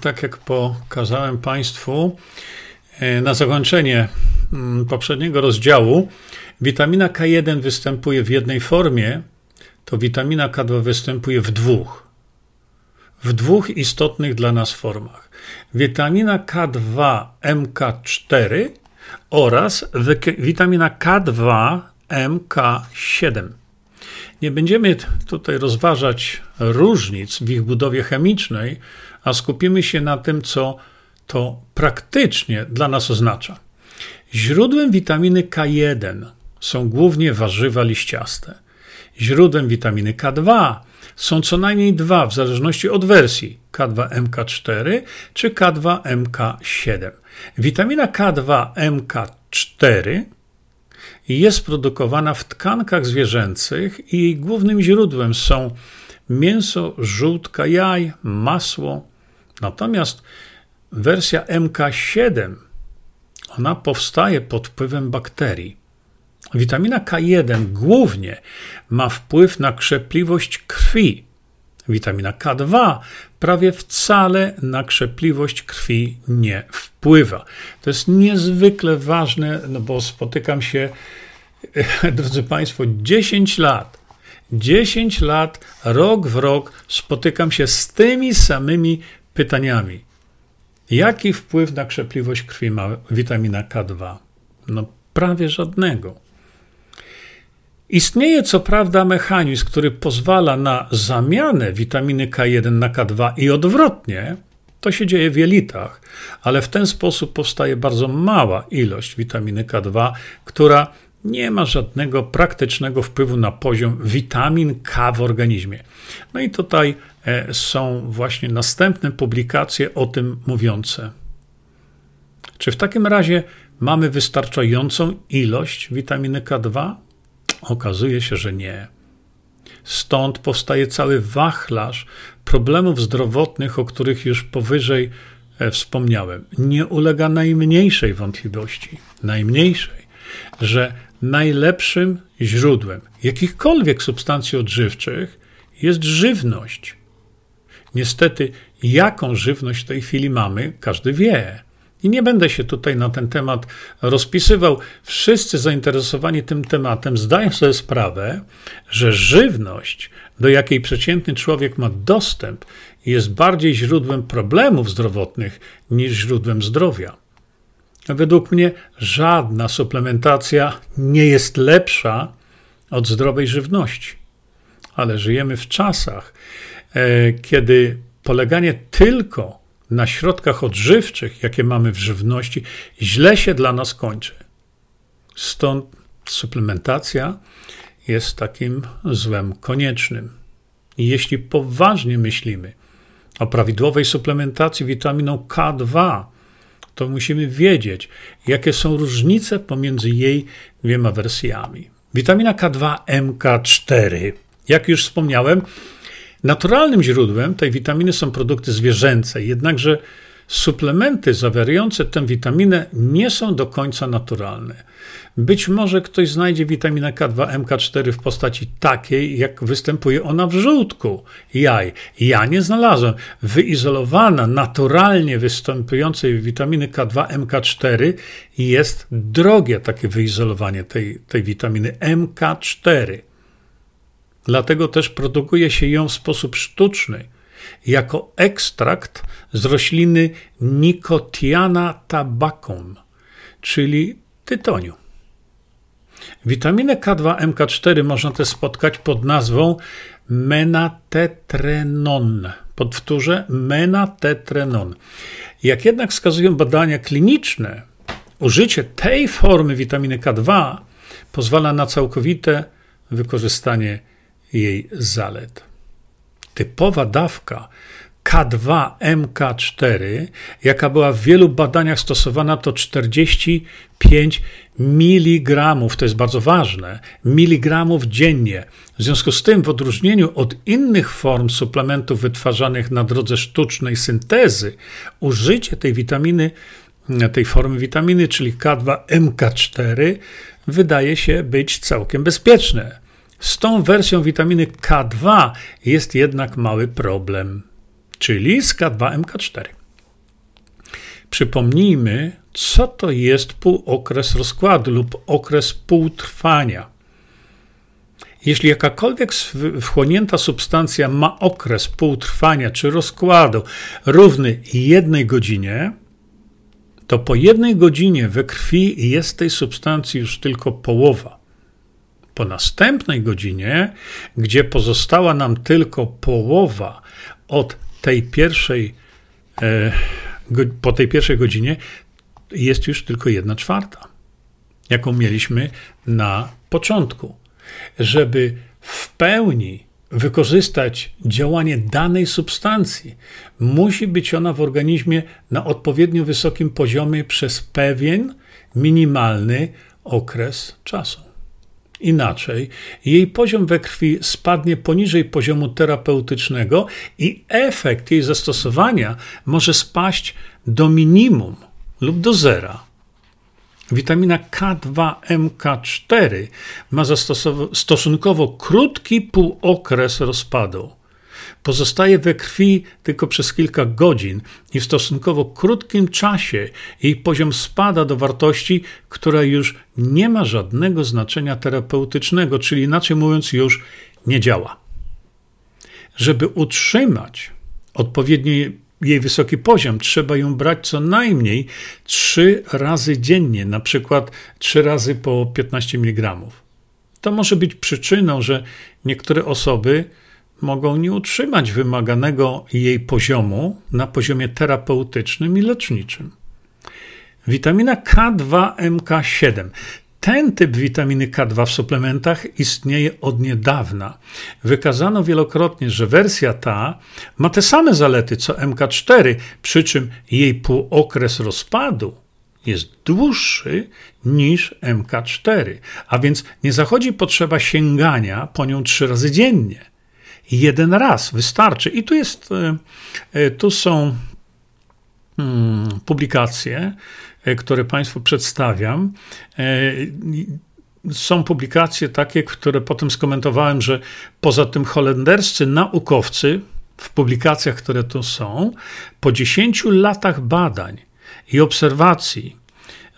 tak jak pokazałem Państwu e, na zakończenie mm, poprzedniego rozdziału, witamina K1 występuje w jednej formie, to witamina K2 występuje w dwóch. W dwóch istotnych dla nas formach. Witamina K2 MK4 oraz witamina K2 MK7. Nie będziemy tutaj rozważać różnic w ich budowie chemicznej, a skupimy się na tym, co to praktycznie dla nas oznacza. Źródłem witaminy K1 są głównie warzywa liściaste. Źródłem witaminy K2 są co najmniej dwa, w zależności od wersji K2MK4 czy K2MK7. Witamina K2MK4 jest produkowana w tkankach zwierzęcych i jej głównym źródłem są mięso, żółtka jaj, masło. Natomiast wersja MK7 ona powstaje pod wpływem bakterii. Witamina K1 głównie ma wpływ na krzepliwość krwi. Witamina K2 prawie wcale na krzepliwość krwi nie wpływa. To jest niezwykle ważne, no bo spotykam się, drodzy Państwo, 10 lat. 10 lat, rok w rok spotykam się z tymi samymi pytaniami. Jaki wpływ na krzepliwość krwi ma witamina K2? No prawie żadnego. Istnieje co prawda mechanizm, który pozwala na zamianę witaminy K1 na K2 i odwrotnie. To się dzieje w jelitach, ale w ten sposób powstaje bardzo mała ilość witaminy K2, która nie ma żadnego praktycznego wpływu na poziom witamin K w organizmie. No i tutaj e, są właśnie następne publikacje o tym mówiące. Czy w takim razie mamy wystarczającą ilość witaminy K2? Okazuje się, że nie. Stąd powstaje cały wachlarz problemów zdrowotnych, o których już powyżej e, wspomniałem. Nie ulega najmniejszej wątpliwości, najmniejszej, że najlepszym źródłem jakichkolwiek substancji odżywczych jest żywność. Niestety, jaką żywność w tej chwili mamy, każdy wie. I nie będę się tutaj na ten temat rozpisywał. Wszyscy zainteresowani tym tematem zdają sobie sprawę, że żywność, do jakiej przeciętny człowiek ma dostęp, jest bardziej źródłem problemów zdrowotnych niż źródłem zdrowia. Według mnie żadna suplementacja nie jest lepsza od zdrowej żywności. Ale żyjemy w czasach, e, kiedy poleganie tylko na środkach odżywczych, jakie mamy w żywności, źle się dla nas kończy. Stąd suplementacja jest takim złem koniecznym. I jeśli poważnie myślimy o prawidłowej suplementacji witaminą K2, to musimy wiedzieć, jakie są różnice pomiędzy jej dwiema wersjami. Witamina K2 MK4, jak już wspomniałem, Naturalnym źródłem tej witaminy są produkty zwierzęce, jednakże suplementy zawierające tę witaminę nie są do końca naturalne. Być może ktoś znajdzie witaminę K2, MK4 w postaci takiej, jak występuje ona w żółtku jaj. Ja nie znalazłem. Wyizolowana, naturalnie występującej witaminy K2, MK4 jest drogie takie wyizolowanie tej, tej witaminy MK4. Dlatego też produkuje się ją w sposób sztuczny, jako ekstrakt z rośliny Nicotiana tabacum, czyli tytoniu. Witaminę K2 MK4 można też spotkać pod nazwą menatetrenon. Podwtórzę, menatetrenon. Jak jednak wskazują badania kliniczne, użycie tej formy witaminy K2 pozwala na całkowite wykorzystanie jej zalet. Typowa dawka K2MK4, jaka była w wielu badaniach stosowana, to 45 mg, to jest bardzo ważne, miligramów dziennie. W związku z tym, w odróżnieniu od innych form suplementów wytwarzanych na drodze sztucznej syntezy, użycie tej witaminy, tej formy witaminy, czyli K2MK4, wydaje się być całkiem bezpieczne. Z tą wersją witaminy K2 jest jednak mały problem. czyli z K2MK4. Przypomnijmy, co to jest półokres rozkładu lub okres półtrwania. Jeśli jakakolwiek wchłonięta substancja ma okres półtrwania czy rozkładu równy jednej godzinie, to po jednej godzinie we krwi jest tej substancji już tylko połowa. Po następnej godzinie, gdzie pozostała nam tylko połowa od tej pierwszej, e, po tej pierwszej godzinie, jest już tylko jedna czwarta, jaką mieliśmy na początku. Żeby w pełni wykorzystać działanie danej substancji, musi być ona w organizmie na odpowiednio wysokim poziomie przez pewien minimalny okres czasu. Inaczej, jej poziom we krwi spadnie poniżej poziomu terapeutycznego i efekt jej zastosowania może spaść do minimum lub do zera. Witamina K2MK4 ma stosunkowo krótki półokres rozpadu. Pozostaje we krwi tylko przez kilka godzin i w stosunkowo krótkim czasie jej poziom spada do wartości, która już nie ma żadnego znaczenia terapeutycznego, czyli inaczej mówiąc, już nie działa. Żeby utrzymać odpowiedni jej wysoki poziom, trzeba ją brać co najmniej trzy razy dziennie, na przykład trzy razy po 15 mg. To może być przyczyną, że niektóre osoby mogą nie utrzymać wymaganego jej poziomu na poziomie terapeutycznym i leczniczym. Witamina K2MK7 ten typ witaminy K2 w suplementach istnieje od niedawna. Wykazano wielokrotnie, że wersja ta ma te same zalety co MK4, przy czym jej półokres rozpadu jest dłuższy niż MK4, a więc nie zachodzi potrzeba sięgania po nią trzy razy dziennie. Jeden raz wystarczy. I tu jest, e, e, tu są hmm, publikacje E, które Państwu przedstawiam, są publikacje takie, które potem skomentowałem, że poza tym holenderscy naukowcy w publikacjach, które tu są, po 10 latach badań i obserwacji,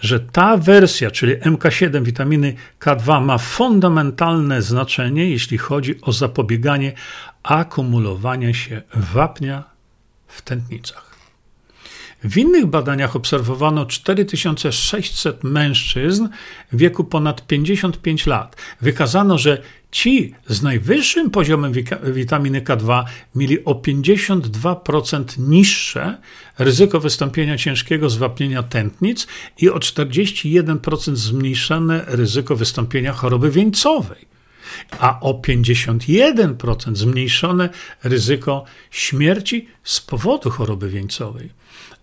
że ta wersja, czyli MK7 witaminy K2 ma fundamentalne znaczenie, jeśli chodzi o zapobieganie akumulowania się wapnia w tętnicach. W innych badaniach obserwowano 4600 mężczyzn w wieku ponad 55 lat. Wykazano, że ci z najwyższym poziomem witaminy K2 mieli o 52% niższe ryzyko wystąpienia ciężkiego zwapnienia tętnic i o 41% zmniejszone ryzyko wystąpienia choroby wieńcowej a o 51% zmniejszone ryzyko śmierci z powodu choroby wieńcowej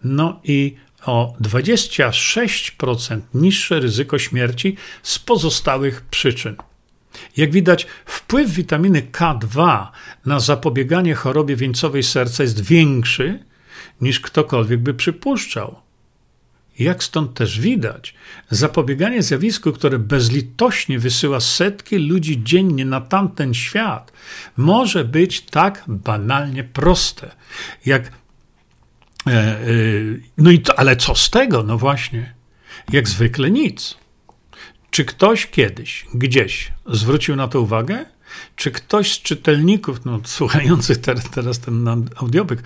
no i o 26% niższe ryzyko śmierci z pozostałych przyczyn. Jak widać, wpływ witaminy K2 na zapobieganie chorobie wieńcowej serca jest większy niż ktokolwiek by przypuszczał. Jak stąd też widać, zapobieganie zjawisku, które bezlitośnie wysyła setki ludzi dziennie na tamten świat, może być tak banalnie proste, jak no i to, ale co z tego? No właśnie, jak zwykle nic. Czy ktoś kiedyś, gdzieś zwrócił na to uwagę? Czy ktoś z czytelników, no, słuchających teraz, teraz ten audiobyk,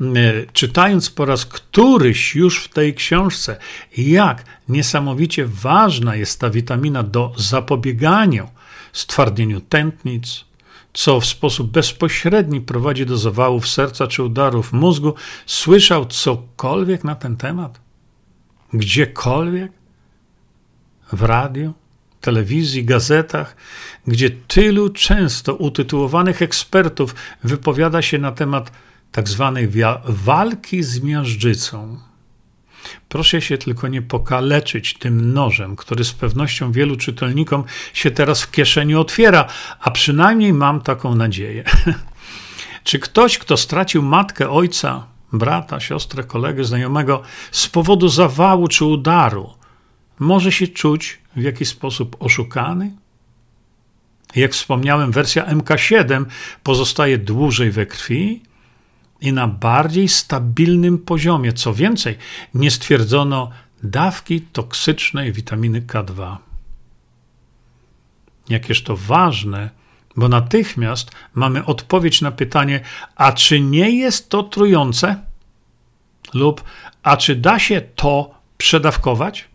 e, czytając po raz któryś już w tej książce, jak niesamowicie ważna jest ta witamina do zapobiegania stwardnieniu tętnic, co w sposób bezpośredni prowadzi do zawałów serca czy udarów mózgu, słyszał cokolwiek na ten temat? Gdziekolwiek? W radiu, telewizji, gazetach, gdzie tylu często utytułowanych ekspertów wypowiada się na temat tak zwanej walki z miażdżycą. Proszę się tylko nie pokaleczyć tym nożem, który z pewnością wielu czytelnikom się teraz w kieszeni otwiera, a przynajmniej mam taką nadzieję. Czy ktoś, kto stracił matkę, ojca, brata, siostrę, kolegę, znajomego z powodu zawału czy udaru, może się czuć w jakiś sposób oszukany? Jak wspomniałem, wersja MK7 pozostaje dłużej we krwi, i na bardziej stabilnym poziomie. Co więcej, nie stwierdzono dawki toksycznej witaminy K2. Jakież to ważne, bo natychmiast mamy odpowiedź na pytanie: a czy nie jest to trujące? Lub a czy da się to przedawkować?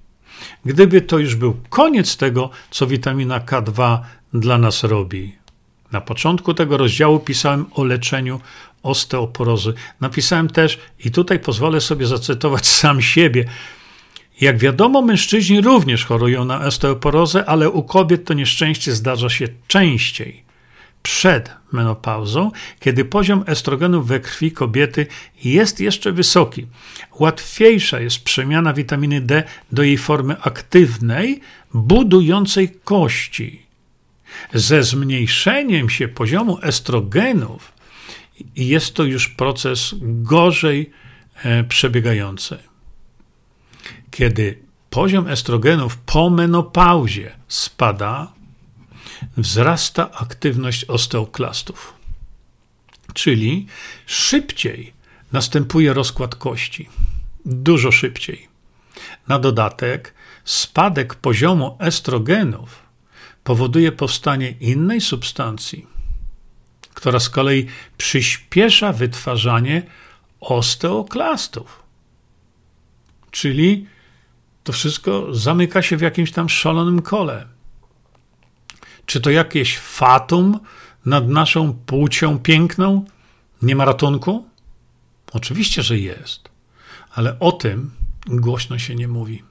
Gdyby to już był koniec tego, co witamina K2 dla nas robi. Na początku tego rozdziału pisałem o leczeniu osteoporozy. Napisałem też, i tutaj pozwolę sobie zacytować sam siebie. Jak wiadomo, mężczyźni również chorują na osteoporozę, ale u kobiet to nieszczęście zdarza się częściej. Przed menopauzą, kiedy poziom estrogenów we krwi kobiety jest jeszcze wysoki, łatwiejsza jest przemiana witaminy D do jej formy aktywnej, budującej kości. Ze zmniejszeniem się poziomu estrogenów jest to już proces gorzej e, przebiegający. Kiedy poziom estrogenów po menopauzie spada, wzrasta aktywność osteoklastów, czyli szybciej następuje rozkład kości. Dużo szybciej. Na dodatek, spadek poziomu estrogenów powoduje powstanie innej substancji, która z kolei przyspiesza wytwarzanie osteoklastów. Czyli to wszystko zamyka się w jakimś tam szalonym kole. Czy to jakieś fatum nad naszą płcią piękną? Nie ma ratunku? Oczywiście, że jest, ale o tym głośno się nie mówi.